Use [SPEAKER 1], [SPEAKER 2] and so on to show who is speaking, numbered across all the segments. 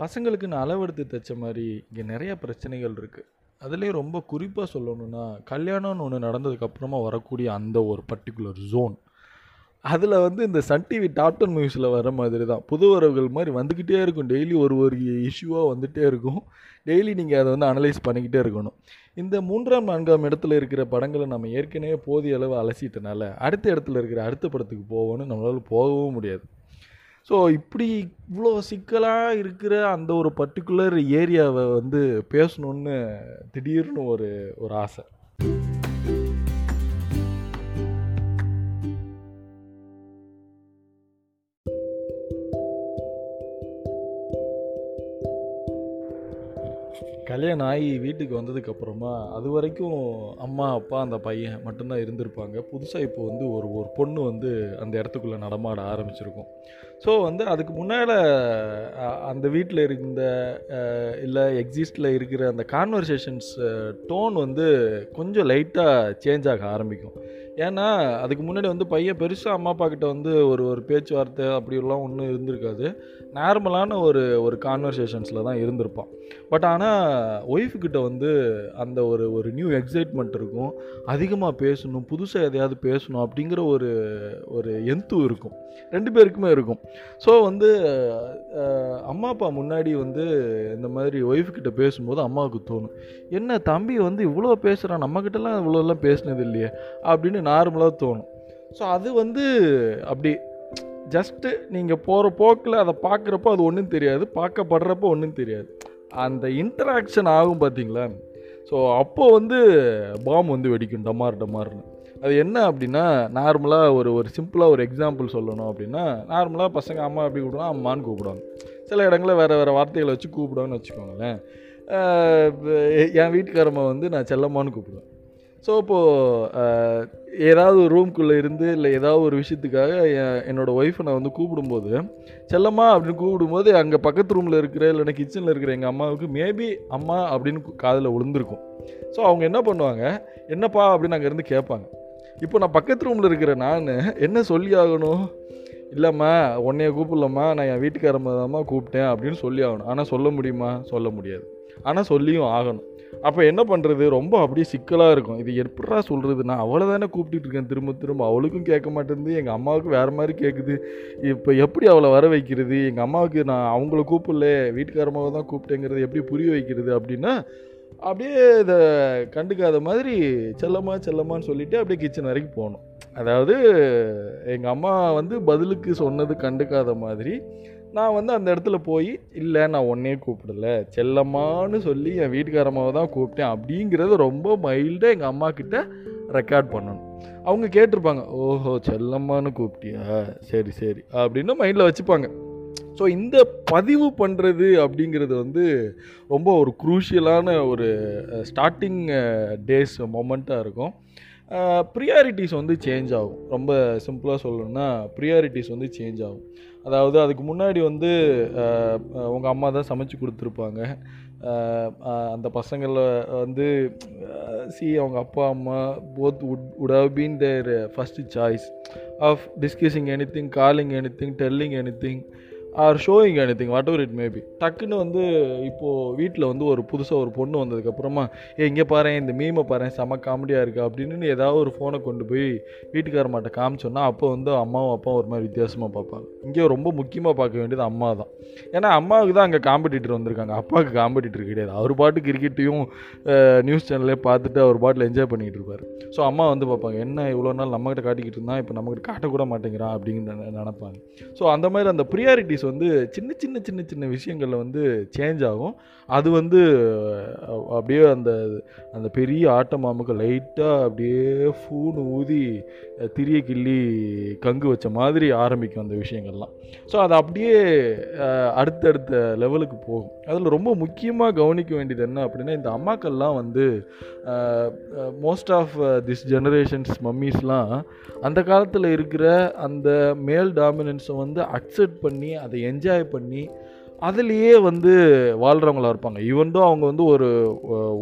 [SPEAKER 1] பசங்களுக்குன்னு அளவெடுத்து தைச்ச மாதிரி இங்கே நிறைய பிரச்சனைகள் இருக்குது அதுலேயும் ரொம்ப குறிப்பாக சொல்லணுன்னா கல்யாணம்னு ஒன்று நடந்ததுக்கப்புறமா வரக்கூடிய அந்த ஒரு பர்டிகுலர் ஜோன் அதில் வந்து இந்த சன் டிவி டாப் டென் நியூஸில் வர மாதிரி தான். புது உறவுகள் மாதிரி வந்துக்கிட்டே இருக்கும். டெய்லி ஒரு ஒரு இஷ்யூவாக வந்துகிட்டே இருக்கும். டெய்லி நீங்கள் அதை வந்து அனலைஸ் பண்ணிக்கிட்டே இருக்கணும். இந்த மூன்றாம் நான்காம் இடத்துல இருக்கிற படங்களை நம்ம ஏற்கனவே போதிய அளவு அலசிட்டனால அடுத்த இடத்துல இருக்கிற அடுத்த படத்துக்கு போவோன்னு நம்மளால் போகவும் முடியாது. ஸோ இப்படி இவ்வளோ சிக்கலாக இருக்கிற அந்த ஒரு பர்டிகுலர் ஏரியாவை வந்து பேசணுன்னு திடீர்னு ஒரு ஒரு ஆசை. கல்யாணம் ஆகி வீட்டுக்கு வந்ததுக்கப்புறமா அது வரைக்கும் அம்மா அப்பா அந்த பையன் மட்டும்தான் இருந்திருப்பாங்க. புதுசாக இப்போ வந்து ஒரு ஒரு பொண்ணு வந்து அந்த இடத்துக்குள்ளே நடமாட ஆரம்பிச்சிருக்கும். ஸோ வந்து அதுக்கு முன்னால் அந்த வீட்டில் இருந்த இல்லை எக்ஸிஸ்டில் இருக்கிற அந்த கான்வர்சேஷன்ஸ் டோன் வந்து கொஞ்சம் லைட்டாக சேஞ்ச் ஆக ஆரம்பிக்கும். ஏன்னா அதுக்கு முன்னாடி வந்து பையன் பெருசாக அம்மா அப்பா கிட்ட வந்து ஒரு ஒரு பேச்சுவார்த்தை அப்படிலாம் ஒன்றும் இருந்திருக்காது. நார்மலான ஒரு ஒரு கான்வர்சேஷன்ஸில் தான் இருந்திருப்பான். பட் ஆனால் ஒய்ஃப்கிட்ட வந்து அந்த ஒரு ஒரு நியூ எக்ஸைட்மெண்ட் இருக்கும். அதிகமாக பேசணும் புதுசாக எதையாவது பேசணும் அப்படிங்கிற ஒரு ஒரு எந்து இருக்கும். ரெண்டு பேருக்குமே இருக்கும். ஸோ வந்து அம்மா அப்பா முன்னாடி வந்து இந்த மாதிரி ஒய்ஃப்கிட்ட பேசும்போது அம்மாவுக்கு தோணும். என்ன தம்பி வந்து இவ்வளோ பேசுகிறான் நம்மக்கிட்டலாம் இவ்வளோலாம் பேசினது இல்லையே? அப்படின்னு நார்மலாக தோணும். ஸோ அது வந்து அப்படி ஜஸ்ட்டு நீங்கள் போகிற போக்கில் அதை பார்க்குறப்போ அது ஒன்றும் தெரியாது பார்க்கப்படுறப்போ ஒன்றும் தெரியாது. அந்த இன்டராக்ஷன் ஆகும் பார்த்தீங்களா ஸோ அப்போது வந்து பாம் வந்து வெடிக்கும் டமார் டமார்னு. அது என்ன அப்படின்னா நார்மலாக ஒரு ஒரு சிம்பிளாக ஒரு எக்ஸாம்பிள் சொல்லணும் அப்படின்னா நார்மலாக பசங்க அம்மா எப்படி கூப்பிடுவாங்க அம்மான்னு கூப்பிடுவாங்க. சில இடங்களில் வேறு வேறு வார்த்தைகளை வச்சு கூப்பிடுவாங்கன்னு வச்சுக்கோங்களேன். என் வீட்டுக்காரம்மா வந்து நான் செல்லம்மான்னு கூப்பிடுவேன். ஸோ இப்போது ஏதாவது ஒரு ரூம்குள்ளே இருந்து இல்லை ஏதாவது ஒரு விஷயத்துக்காக என் என்னோடய ஒய்ஃபை நான் வந்து கூப்பிடும்போது செல்லம்மா அப்படின்னு கூப்பிடும்போது அங்கே பக்கத்து ரூமில் இருக்கிற இல்லைன்னா கிச்சனில் இருக்கிற எங்கள் அம்மாவுக்கு மேபி அம்மா அப்படின்னு காதில் விழுந்திருக்கும். ஸோ அவங்க என்ன பண்ணுவாங்க? என்னப்பா? அப்படின்னு அங்கேருந்து கேட்பாங்க. இப்போ நான் பக்கத்து ரூமில் இருக்கிற நான் என்ன சொல்லி ஆகணும்? இல்லைம்மா உன்னைய கூப்பிடலம்மா நான் என் வீட்டுக்காரம்மா கூப்பிட்டேன் அப்படின்னு சொல்லி ஆகணும். ஆனால் சொல்ல முடியுமா? சொல்ல முடியாது. ஆனால் சொல்லியும் ஆகணும். அப்போ என்ன பண்ணுறது ரொம்ப அப்படியே சிக்கலாக இருக்கும். இது எப்படா சொல்கிறது நான் அவளை தானே கூப்பிட்டுட்டு இருக்கேன். திரும்ப திரும்ப அவளுக்கும் கேட்க மாட்டேங்குது. எங்கள் அம்மாவுக்கு வேறு மாதிரி கேட்குது இப்போ எப்படி அவளை வர வைக்கிறது? எங்கள் அம்மாவுக்கு நான் அவங்கள கூப்பிடல. வீட்டுக்காரமாக தான் கூப்பிட்டேங்கிறது எப்படி புரிய வைக்கிறது அப்படின்னா அப்படியே இதை கண்டுக்காத மாதிரி செல்லம்மா செல்லம்மான்னு சொல்லிவிட்டு அப்படியே கிச்சன் வரைக்கும் போகணும். அதாவது எங்கள் அம்மா வந்து பதிலுக்கு சொன்னது கண்டுக்காத மாதிரி நான் வந்து அந்த இடத்துல போய் இல்லை நான் உன்னையே கூப்பிடல. செல்லம்மான்னு சொல்லி என் வீட்டுக்காரம்மாவை தான் கூப்பிட்டேன். அப்படிங்கிறது ரொம்ப மைல்டாக எங்கள் அம்மா கிட்ட ரெக்கார்ட் பண்ணணும். அவங்க கேட்டிருப்பாங்க ஓஹோ செல்லம்மான்னு கூப்பிட்டியா? சரி சரி. அப்படின்னு மைண்டில் வச்சுப்பாங்க. ஸோ இந்த பதிவு பண்ணுறது அப்படிங்கிறது வந்து ரொம்ப ஒரு குரூஷியலான ஒரு ஸ்டார்டிங் டேஸ் மொமெண்ட்டாக இருக்கும். ப்ரியாரிட்டிஸ் வந்து சேஞ்ச் ஆகும். ரொம்ப சிம்பிளாக சொல்லணும்னா ப்ரியாரிட்டிஸ் வந்து சேஞ்ச் ஆகும். அதாவது அதுக்கு முன்னாடி வந்து உங்கள் அம்மா தான் சமைச்சு கொடுத்துருப்பாங்க. அந்த பசங்களை வந்து சி அவங்க அப்பா அம்மா both would would have been their first choice of discussing anything calling anything telling anything or showing anything whatever it maybe டக்குன்னு வந்து இப்போது வீட்டில் வந்து ஒரு புதுசாக ஒரு பொண்ணு வந்ததுக்கப்புறமா ஏ இங்கே பாரு இந்த மீமை பாரு செம காமெடியாக இருக்குது அப்படின்னு ஏதாவது ஒரு ஃபோனை கொண்டு போய் வீட்டுக்காரமாட்ட காமிச்சோன்னா அப்போ வந்து அம்மாவும் அப்பாவும் ஒரு மாதிரி வித்தியாசமாக பார்ப்பாங்க. இங்கே ரொம்ப முக்கியமாக பார்க்க வேண்டியது அம்மா தான். ஏன்னா அம்மாவுக்கு தான் அங்கே காம்படிட்டர் வந்திருக்காங்க. அப்பாவுக்கு காம்படிட்டர் கிடையாது. அவர் பாட்டு கிரிக்கெட்டையும் நியூஸ் சேனல்லே பார்த்துட்டு அவர் பாட்டில் என்ஜாய் பண்ணிக்கிட்டு இருப்பார். ஸோ அம்மா வந்து பார்ப்பாங்க என்ன இவ்வளோ நாள் நம்மகிட்ட காட்டிக்கிட்டு இருந்தால் இப்போ நம்மகிட்ட காட்டக்கூட மாட்டேங்கிறான் அப்படின்னு நினை- நினைப்பாங்க. ஸோ அந்த மாதிரி அந்த ப்ரியாரிட்டிஸ் வந்து சின்ன சின்ன சின்ன சின்ன விஷயங்களில் வந்து சேஞ்ச் ஆகும். அது வந்து அப்படியே அந்த அந்த பெரிய ஆட்டமாமுக்கு லைட்டாக அப்படியே ஃபூனு ஊதி திரிய கிள்ளி கங்கு வச்ச மாதிரி ஆரம்பிக்கும் அந்த விஷயங்கள்லாம். ஸோ அது அப்படியே அடுத்தடுத்த லெவலுக்கு போகும். அதில் ரொம்ப முக்கியமாக கவனிக்க வேண்டியது என்ன அப்படின்னா இந்த அம்மாக்கள்லாம் வந்து மோஸ்ட் ஆஃப் திஸ் ஜெனரேஷன்ஸ் மம்மீஸ்லாம் அந்த காலத்தில் இருக்கிற அந்த மேல் டாமினன்ஸை வந்து அக்செப்ட் பண்ணி அதை அதை என்ஜாய் பண்ணி அதுலேயே வந்து வாழ்கிறவங்களா இருப்பாங்க. ஈவன்தோ அவங்க வந்து ஒரு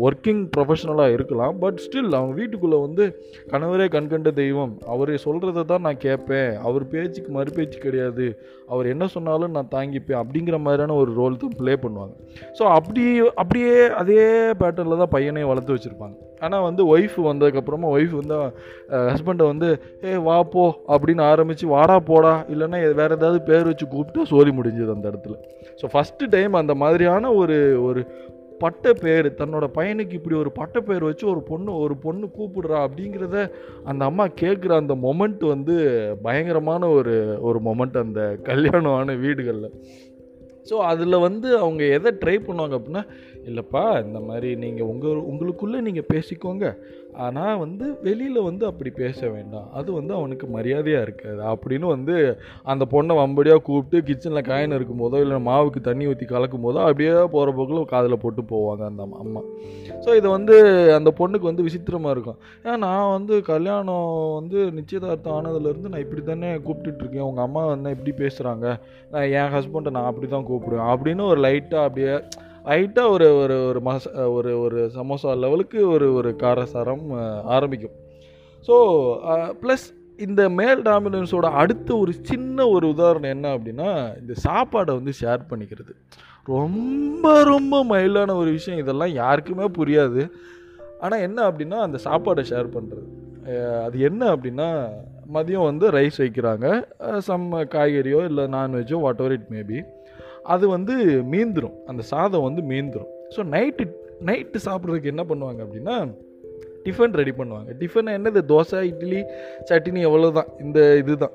[SPEAKER 1] ஒர்க்கிங் ப்ரொஃபஷனலாக இருக்கலாம் பட் ஸ்டில் அவங்க வீட்டுக்குள்ளே வந்து கணவரே கண்கண்ட தெய்வம். அவர் சொல்கிறத தான் நான் கேட்பேன். அவர் பேச்சுக்கு மறுபேச்சு கிடையாது. அவர் என்ன சொன்னாலும் நான் தாங்கிப்பேன் அப்படிங்கிற மாதிரியான ஒரு ரோல் தான் ப்ளே பண்ணுவாங்க. ஸோ அப்படி அப்படியே அதே பேட்டர்னில் தான் பையனையும் வளர்த்து வச்சுருப்பாங்க. ஆனால் வந்து ஒய்ஃப் வந்ததுக்கப்புறமா ஒய்ஃப் வந்து ஹஸ்பண்டை வந்து ஏ வா போ அப்படின்னு ஆரம்பித்து வாடா போடா இல்லைன்னா வேறு ஏதாவது பேர் வச்சு கூப்பிட்டு சோரி முடிஞ்சது அந்த இடத்துல. ஸோ ஃபஸ்ட்டு டைம் அந்த மாதிரியான ஒரு ஒரு பட்ட பேர் தன்னோட பையனுக்கு இப்படி ஒரு பட்ட பேர் வச்சு ஒரு பொண்ணு ஒரு பொண்ணு கூப்பிடுறா அப்படிங்கிறத அந்த அம்மா கேட்குற அந்த மொமெண்ட் வந்து பயங்கரமான ஒரு ஒரு மொமெண்ட் அந்த கல்யாணமான வீடுகளில். ஸோ அதில் வந்து அவங்க எதை ட்ரை பண்ணுவாங்க அப்படின்னா இல்லைப்பா இந்த மாதிரி நீங்கள் உங்கள் உங்களுக்குள்ளே நீங்கள் பேசிக்கோங்க. ஆனால் வந்து வெளியில் வந்து அப்படி பேச வேண்டாம். அது வந்து அவனுக்கு மரியாதையாக இருக்காது. அப்படின்னு வந்து அந்த பொண்ணை வம்படியாக கூப்பிட்டு கிச்சனில் காயின் இருக்கும் போதோ இல்லை மாவுக்கு தண்ணி ஊற்றி கலக்கும் போதோ அப்படியே போகிற போக்கில் காதில் போட்டு போவாங்க அந்த அம்மா- ஸோ இது வந்து அந்த பொண்ணுக்கு வந்து விசித்திரமாக இருக்கும். ஏன்னா நான் வந்து கல்யாணம் வந்து நிச்சயதார்த்தம் ஆனதுலேருந்து நான் இப்படி தானே கூப்பிட்டுட்ருக்கேன் உங்கள் அம்மா என்ன இப்படி பேசுகிறாங்க நான் என் ஹஸ்பண்டை நான் அப்படி தான் கூப்பிடுவேன். அப்படின்னு ஒரு லைட்டாக அப்படியே லைட்டாக ஒரு ஒரு ஒரு மச ஒரு ஒரு சமோசா லெவலுக்கு ஒரு ஒரு காரசாரம் ஆரம்பிக்கும். ஸோ ப்ளஸ் இந்த மேல் டாமினன்ஸோட அடுத்த ஒரு சின்ன ஒரு உதாரணம் என்ன அப்படின்னா இந்த சாப்பாடை வந்து ஷேர் பண்ணிக்கிறது. ரொம்ப ரொம்ப மைல்டான ஒரு விஷயம். இதெல்லாம் யாருக்குமே புரியாது. ஆனால் என்ன அப்படின்னா அந்த சாப்பாடை ஷேர் பண்ணுறது அது என்ன அப்படின்னா மதியம் வந்து ரைஸ் வைக்கிறாங்க. சம் காய்கறியோ இல்லை நான்வெஜ்ஜோ வாட் எவர் இட் மேபி அது வந்து மீந்துடும் அந்த சாதம் வந்து மீந்துடும் ஸோ நைட்டு நைட்டு சாப்பிட்றதுக்கு என்ன பண்ணுவாங்க அப்படின்னா டிஃபன் ரெடி பண்ணுவாங்க. டிஃபன் என்னது? தோசை இட்லி சட்னி எவ்வளோதான் இந்த இதுதான்.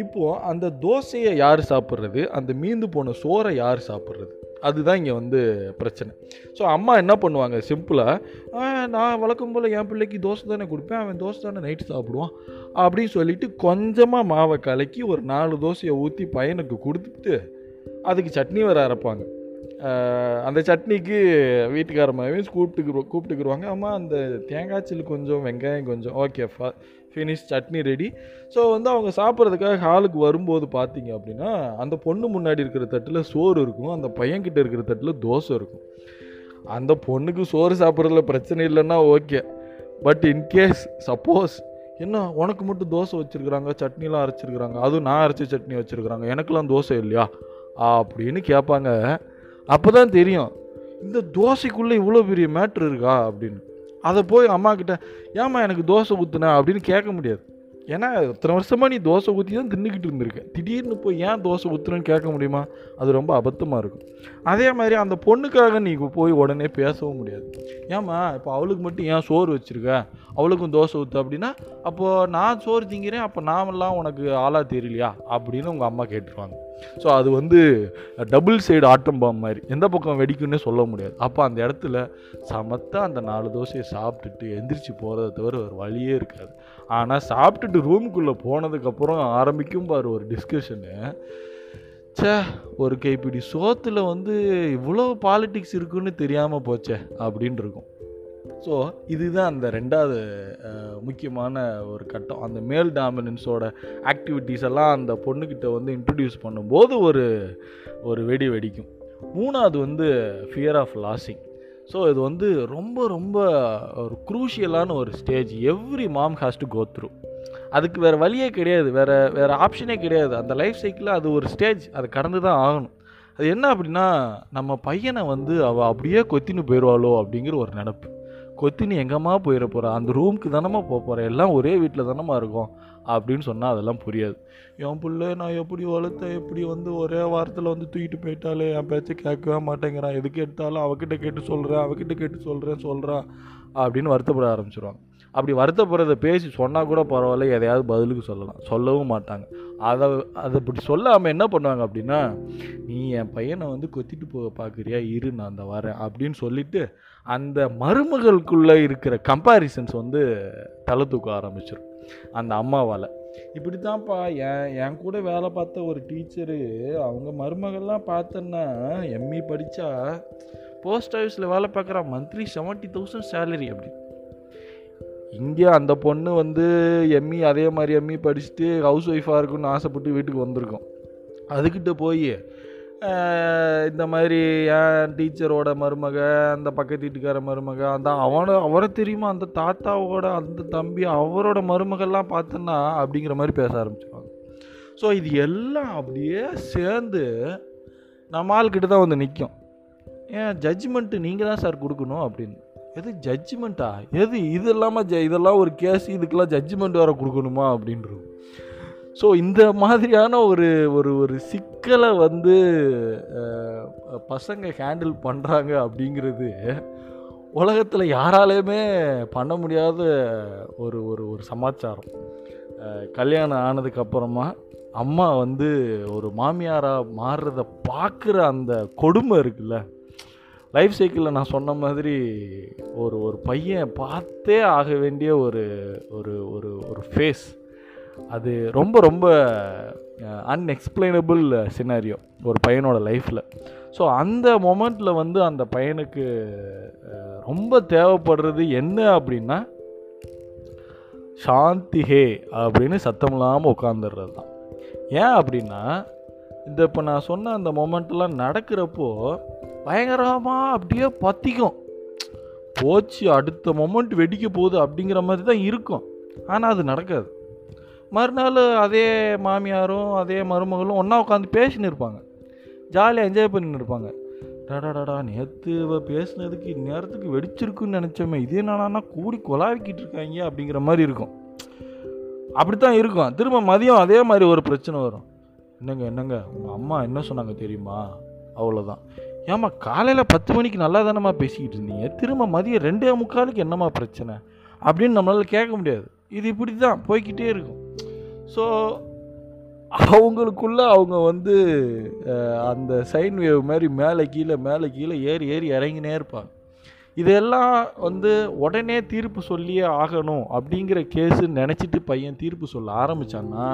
[SPEAKER 1] இப்போது அந்த தோசையை யார் சாப்பிட்றது? அந்த மீந்து போன சோறை யார் சாப்பிட்றது? அதுதான் இங்கே வந்து பிரச்சனை. ஸோ அம்மா என்ன பண்ணுவாங்க? சிம்பிளாக நான் வழக்கம் போல் என் பிள்ளைக்கு தோசை தானே கொடுப்பேன். அவன் தோசை தானே நைட்டு சாப்பிடுவான். அப்படின்னு சொல்லிட்டு கொஞ்சமாக மாவை கலக்கி ஒரு நாலு தோசையை ஊற்றி பையனுக்கு கொடுத்துட்டு அதுக்கு சட்னி வேறு அரைப்பாங்க அந்த சட்னிக்கு வீட்டுக்காரமாவே கூப்பிட்டுக்கு கூப்பிட்டுக்குருவாங்க. ஆமாம் அந்த தேங்காய் சில்லு கொஞ்சம் வெங்காயம் கொஞ்சம். Okay finish chutney ready so வந்து அவங்க சாப்பிட்றதுக்காக ஹாலுக்கு வரும்போது பார்த்தீங்க அப்படின்னா அந்த பொண்ணு முன்னாடி இருக்கிற தட்டில் சோறு இருக்கும். அந்த பையன்கிட்ட இருக்கிற தட்டில் தோசை இருக்கும். அந்த பொண்ணுக்கு சோறு சாப்பிட்றதுல பிரச்சனை இல்லைன்னா ஓகே பட் இன்கேஸ் சப்போஸ் என்ன உனக்கு மட்டும் தோசை வச்சுருக்குறாங்க சட்னிலாம் அரைச்சிருக்கிறாங்க. அதுவும் நான் அரைச்ச சட்னி வச்சுருக்குறாங்க. எனக்கெல்லாம் தோசை இல்லையா? அப்படின்னு கேட்பாங்க. அப்போ தான் தெரியும் இந்த தோசைக்குள்ளே இவ்வளோ பெரிய மேட்ரு இருக்கா அப்படின்னு. அதை போய் அம்மா கிட்ட ஏம்மா எனக்கு தோசை ஊற்றுன அப்படின்னு கேட்க முடியாது. ஏன்னா இத்தனை வருஷமாக நீ தோசை ஊற்றி தான் தின்னுக்கிட்டு இருந்திருக்க. திடீர்னு போய் ஏன் தோசை ஊற்றுறேன்னு கேட்க முடியுமா? அது ரொம்ப அபத்தமாக இருக்கும். அதே மாதிரி அந்த பொண்ணுக்காக நீ போய் உடனே பேசவும் முடியாது. ஏம்மா இப்போ அவளுக்கு மட்டும் ஏன் சோறு வச்சுருக்க? அவளுக்கும் தோசை ஊற்று அப்படின்னா அப்போது நான் சோறு திங்கிறேன் அப்போ நாமெல்லாம் உனக்கு ஆளாக தெரியலையா? அப்படின்னு உங்கள் அம்மா கேட்டுருவாங்க. ஸோ அது வந்து டபுள் சைடு ஆட்டம் பாம் மாதிரி. எந்த பக்கம் வெடிக்கும்னே சொல்ல முடியாது. அப்போ அந்த இடத்துல சமத்தாக அந்த நாலு தோசையை சாப்பிட்டுட்டு எந்திரிச்சு போகிறத தவிர ஒரு வழியே இருக்காது. ஆனால் சாப்பிட்டுட்டு ரூமுக்குள்ளே போனதுக்கப்புறம் ஆரம்பிக்கும் பாரு ஒரு டிஸ்கஷனு சே ஒரு கைப்பிடி சோத்தில் வந்து இவ்வளோ பாலிட்டிக்ஸ் இருக்குன்னு தெரியாமல் போச்சே அப்படின்னு இருக்கும். ஸோ இதுதான் அந்த ரெண்டாவது முக்கியமான ஒரு கட்டம். அந்த மேல் டாமினன்ஸோட ஆக்டிவிட்டீஸ் எல்லாம் அந்த பொண்ணுக்கிட்ட வந்து இன்ட்ரடியூஸ் பண்ணும்போது ஒரு ஒரு வெடி வெடிக்கும். மூணாவது வந்து ஃபியர் ஆஃப் லாஸிங் ஸோ இது வந்து ரொம்ப ரொம்ப ஒரு குரூஷியலான ஒரு stage every mom has to go through அதுக்கு வேறு வழியே கிடையாது. வேறு வேறு ஆப்ஷனே கிடையாது. அந்த லைஃப் சைக்கிளில் அது ஒரு ஸ்டேஜ் அதை கடந்து தான் ஆகணும். அது என்ன அப்படின்னா நம்ம பையனை வந்து அவள் அப்படியே கொத்தின்னு போயிடுவாளோ அப்படிங்கிற ஒரு நினப்பு கொத்தினு எங்கம்மா போயிட போகிறா அந்த ரூமுக்கு தானம்மா போக போகிறேன் எல்லாம் ஒரே வீட்டில் தானம்மா இருக்கும். அப்படின்னு சொன்னால் அதெல்லாம் புரியாது. என் பிள்ளை நான் எப்படி வளர்த்தேன் எப்படி வந்து ஒரே வாரத்தில் வந்து தூக்கிட்டு போயிட்டாலே என் பேச்சை கேட்கவே மாட்டேங்கிறான். எதுக்கு எடுத்தாலும் அவகிட்ட கேட்டு சொல்கிறேன் அவகிட்ட கேட்டு சொல்கிறேன் சொல்கிறான் அப்படின்னு வருத்தப்பட ஆரம்பிச்சிருவாங்க. அப்படி வருத்தப்படுறத பேசி சொன்னால் கூட பரவாயில்ல எதையாவது பதிலுக்கு சொல்லலாம். சொல்லவும் மாட்டாங்க. அதை அதை இப்படி சொல்லாமல் என்ன பண்ணுவாங்க அப்படின்னா நீ என் பையனை வந்து கொத்திட்டு போக பார்க்குறியா இரு நான் அந்த வரேன். அப்படின்னு சொல்லிவிட்டு அந்த மருமகளுக்குள்ளே இருக்கிற கம்பேரிசன்ஸ் வந்து தலை தூக்க ஆரம்பிச்சிடும் அந்த அம்மாவால். இப்படி தான்ப்பா என் என் கூட வேலை பார்த்த ஒரு டீச்சரு அவங்க மருமகள்லாம் பார்த்தேன்னா எம்இ படித்தா போஸ்ட் ஆஃபீஸில் வேலை பார்க்குறா மந்த்லி செவன்ட்டி தௌசண்ட் சேலரி அப்படி. இங்கே அந்த பொண்ணு வந்து எம்இ அதே மாதிரி எம்இ படிச்சுட்டு ஹவுஸ் ஒய்ஃபாக இருக்குன்னு ஆசைப்பட்டு வீட்டுக்கு வந்திருக்கோம். அதுக்கிட்ட போய் இந்த மாதிரி என் டீச்சரோட மருமக அந்த பக்கத்து வீட்டுக்கார மருமக அந்த அவனை அவரை தெரியுமா? அந்த தாத்தாவோட அந்த தம்பி அவரோட மருமகள்லாம் பார்த்தோன்னா அப்படிங்கிற மாதிரி பேச ஆரம்பிச்சிருவாங்க. ஸோ இது எல்லாம் அப்படியே சேர்ந்து நம்ம ஆள்கிட்ட தான் வந்து நிற்கும் ஏன் ஜட்ஜ்மெண்ட்டு நீங்கள் தான் சார் கொடுக்கணும் அப்படின்னு. எது ஜட்ஜ்மெண்ட்டா எது இது இல்லாமல் ஜ இதெல்லாம் ஒரு கேஸ் இதுக்கெல்லாம் ஜட்ஜ்மெண்ட் வேறு கொடுக்கணுமா அப்படின்றது. ஸோ இந்த மாதிரியான ஒரு ஒரு ஒரு சிக் சிக்கலை வந்து பசங்க ஹேண்டில் பண்ணுறாங்க அப்படிங்கிறது உலகத்தில் யாராலையுமே பண்ண முடியாத ஒரு ஒரு ஒரு சமாச்சாரம். கல்யாணம் ஆனதுக்கப்புறமா அம்மா வந்து ஒரு மாமியாராக மாறுறத பார்க்குற அந்த கொடுமை இருக்குல்ல? லைஃப் சைக்கிளில் நான் சொன்ன மாதிரி ஒரு ஒரு பையன் பார்த்தே ஆக வேண்டிய ஒரு ஒரு ஒரு ஒரு ஃபேஸ். அது ரொம்ப ரொம்ப அன்எக்ஸ்பிளைனபிள் சினாரியோ ஒரு பையனோட லைஃப்பில் ஸோ அந்த மொமெண்ட்டில் வந்து அந்த பையனுக்கு ரொம்ப தேவைப்படுறது என்ன அப்படின்னா சாந்தி ஹே அப்படின்னு சத்தம் இல்லாமல் உட்காந்துடுறது தான். ஏன் அப்படின்னா இந்த இப்போ நான் சொன்ன அந்த மொமெண்ட்லாம் நடக்கிறப்போ பயங்கரமாக அப்படியே பற்றிக்கும் போச்சு அடுத்த மொமெண்ட் வெடிக்க போகுது அப்படிங்கிற மாதிரி தான் இருக்கும். ஆனால் அது நடக்காது. மறுநாள் அதே மாமியாரும் அதே மருமகளும் ஒன்றா உட்காந்து பேசின்னு இருப்பாங்க. ஜாலியாக என்ஜாய் பண்ணின்னு இருப்பாங்க. டடாடா நேற்று இவ பேசுனதுக்கு இந்நேரத்துக்கு வெடிச்சிருக்குன்னு நினச்சோமே இதே என்னன்னா கூடி கொலாவிக்கிட்டு இருக்காங்க அப்படிங்கிற மாதிரி இருக்கும். அப்படித்தான் இருக்கும். திரும்ப மதியம் அதே மாதிரி ஒரு பிரச்சனை வரும். என்னங்க என்னங்க? உங்கள் அம்மா என்ன சொன்னாங்க தெரியுமா? அவ்வளோதான் ஏம்மா காலையில் பத்து மணிக்கு நல்லா தானம்மா பேசிக்கிட்டு இருந்தீங்க? திரும்ப மதியம் ரெண்டே முக்காலுக்கு என்னம்மா பிரச்சனை? அப்படின்னு நம்மளால் கேட்க முடியாது. இது இப்படி தான் போய்க்கிட்டே இருக்கும். ஸோ அவங்களுக்குள்ள அவங்க வந்து அந்த சைன் வேவ் மாதிரி மேலே கீழே மேலே கீழே ஏறி ஏறி இறங்கினே இருப்பாங்க. இதெல்லாம் வந்து உடனே தீர்ப்பு சொல்லியே ஆகணும் அப்படிங்கிற கேஸு நினச்சிட்டு பையன் தீர்ப்பு சொல்ல ஆரம்பித்தான்னா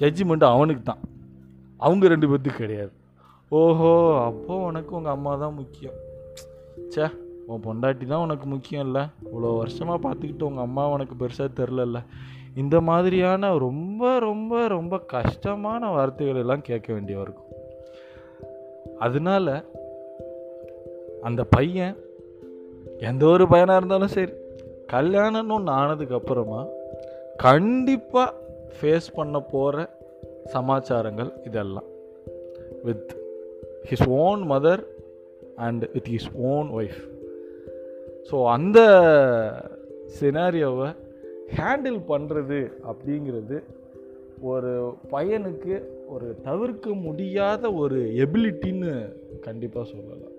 [SPEAKER 1] ஜட்ஜ்மெண்ட் அவனுக்கு தான். அவங்க ரெண்டு பேர்த்துக்கு கிடையாது. ஓஹோ அப்போ உனக்கு உங்கள் அம்மா தான் முக்கியம். ச்சே உன் பொண்டாட்டி தான் உனக்கு முக்கியம் இல்லை இவ்வளோ வருஷமாக பார்த்துக்கிட்டு உங்கள் அம்மா உனக்கு பெருசாக தெரிலல்ல. இந்த மாதிரியான ரொம்ப ரொம்ப ரொம்ப கஷ்டமான வார்த்தைகள் எல்லாம் கேட்க வேண்டியவா இருக்கும். அதனால அந்த பையன் எந்த ஒரு பையனாக இருந்தாலும் சரி கல்யாணம்னு ஒன்று ஆனதுக்கப்புறமா கண்டிப்பாக ஃபேஸ் பண்ண போகிற சமாச்சாரங்கள் இதெல்லாம். With his own mother and with his own wife so அந்த சினாரியோவை ஹேண்டில் பண்ணுறது அப்படிங்கிறது ஒரு பையனுக்கு ஒரு தவிர்க்க முடியாத ஒரு எபிலிட்டின்னு கண்டிப்பாக சொல்லலாம்.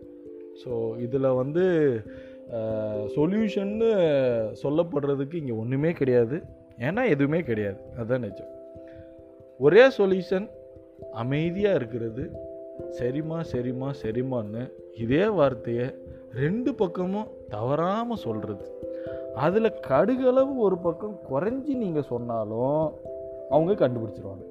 [SPEAKER 1] ஸோ இதில் வந்து சொல்யூஷன்னு சொல்லப்படுறதுக்கு இங்கே ஒன்றுமே கிடையாது. ஏன்னா எதுவுமே கிடையாது. அதுதான் நிஜம். ஒரே சொல்யூஷன் அமைதியாக இருக்கிறது. சரிம்மா சரிம்மா சரிம்மான்னு இதே வார்த்தையை ரெண்டு பக்கமும் தவறாமல் சொல்கிறது அதில் கடுகளவு ஒரு பக்கம் குறைஞ்சி நீங்கள் சொன்னாலும் அவங்க கண்டுபிடிச்சிருவாங்க.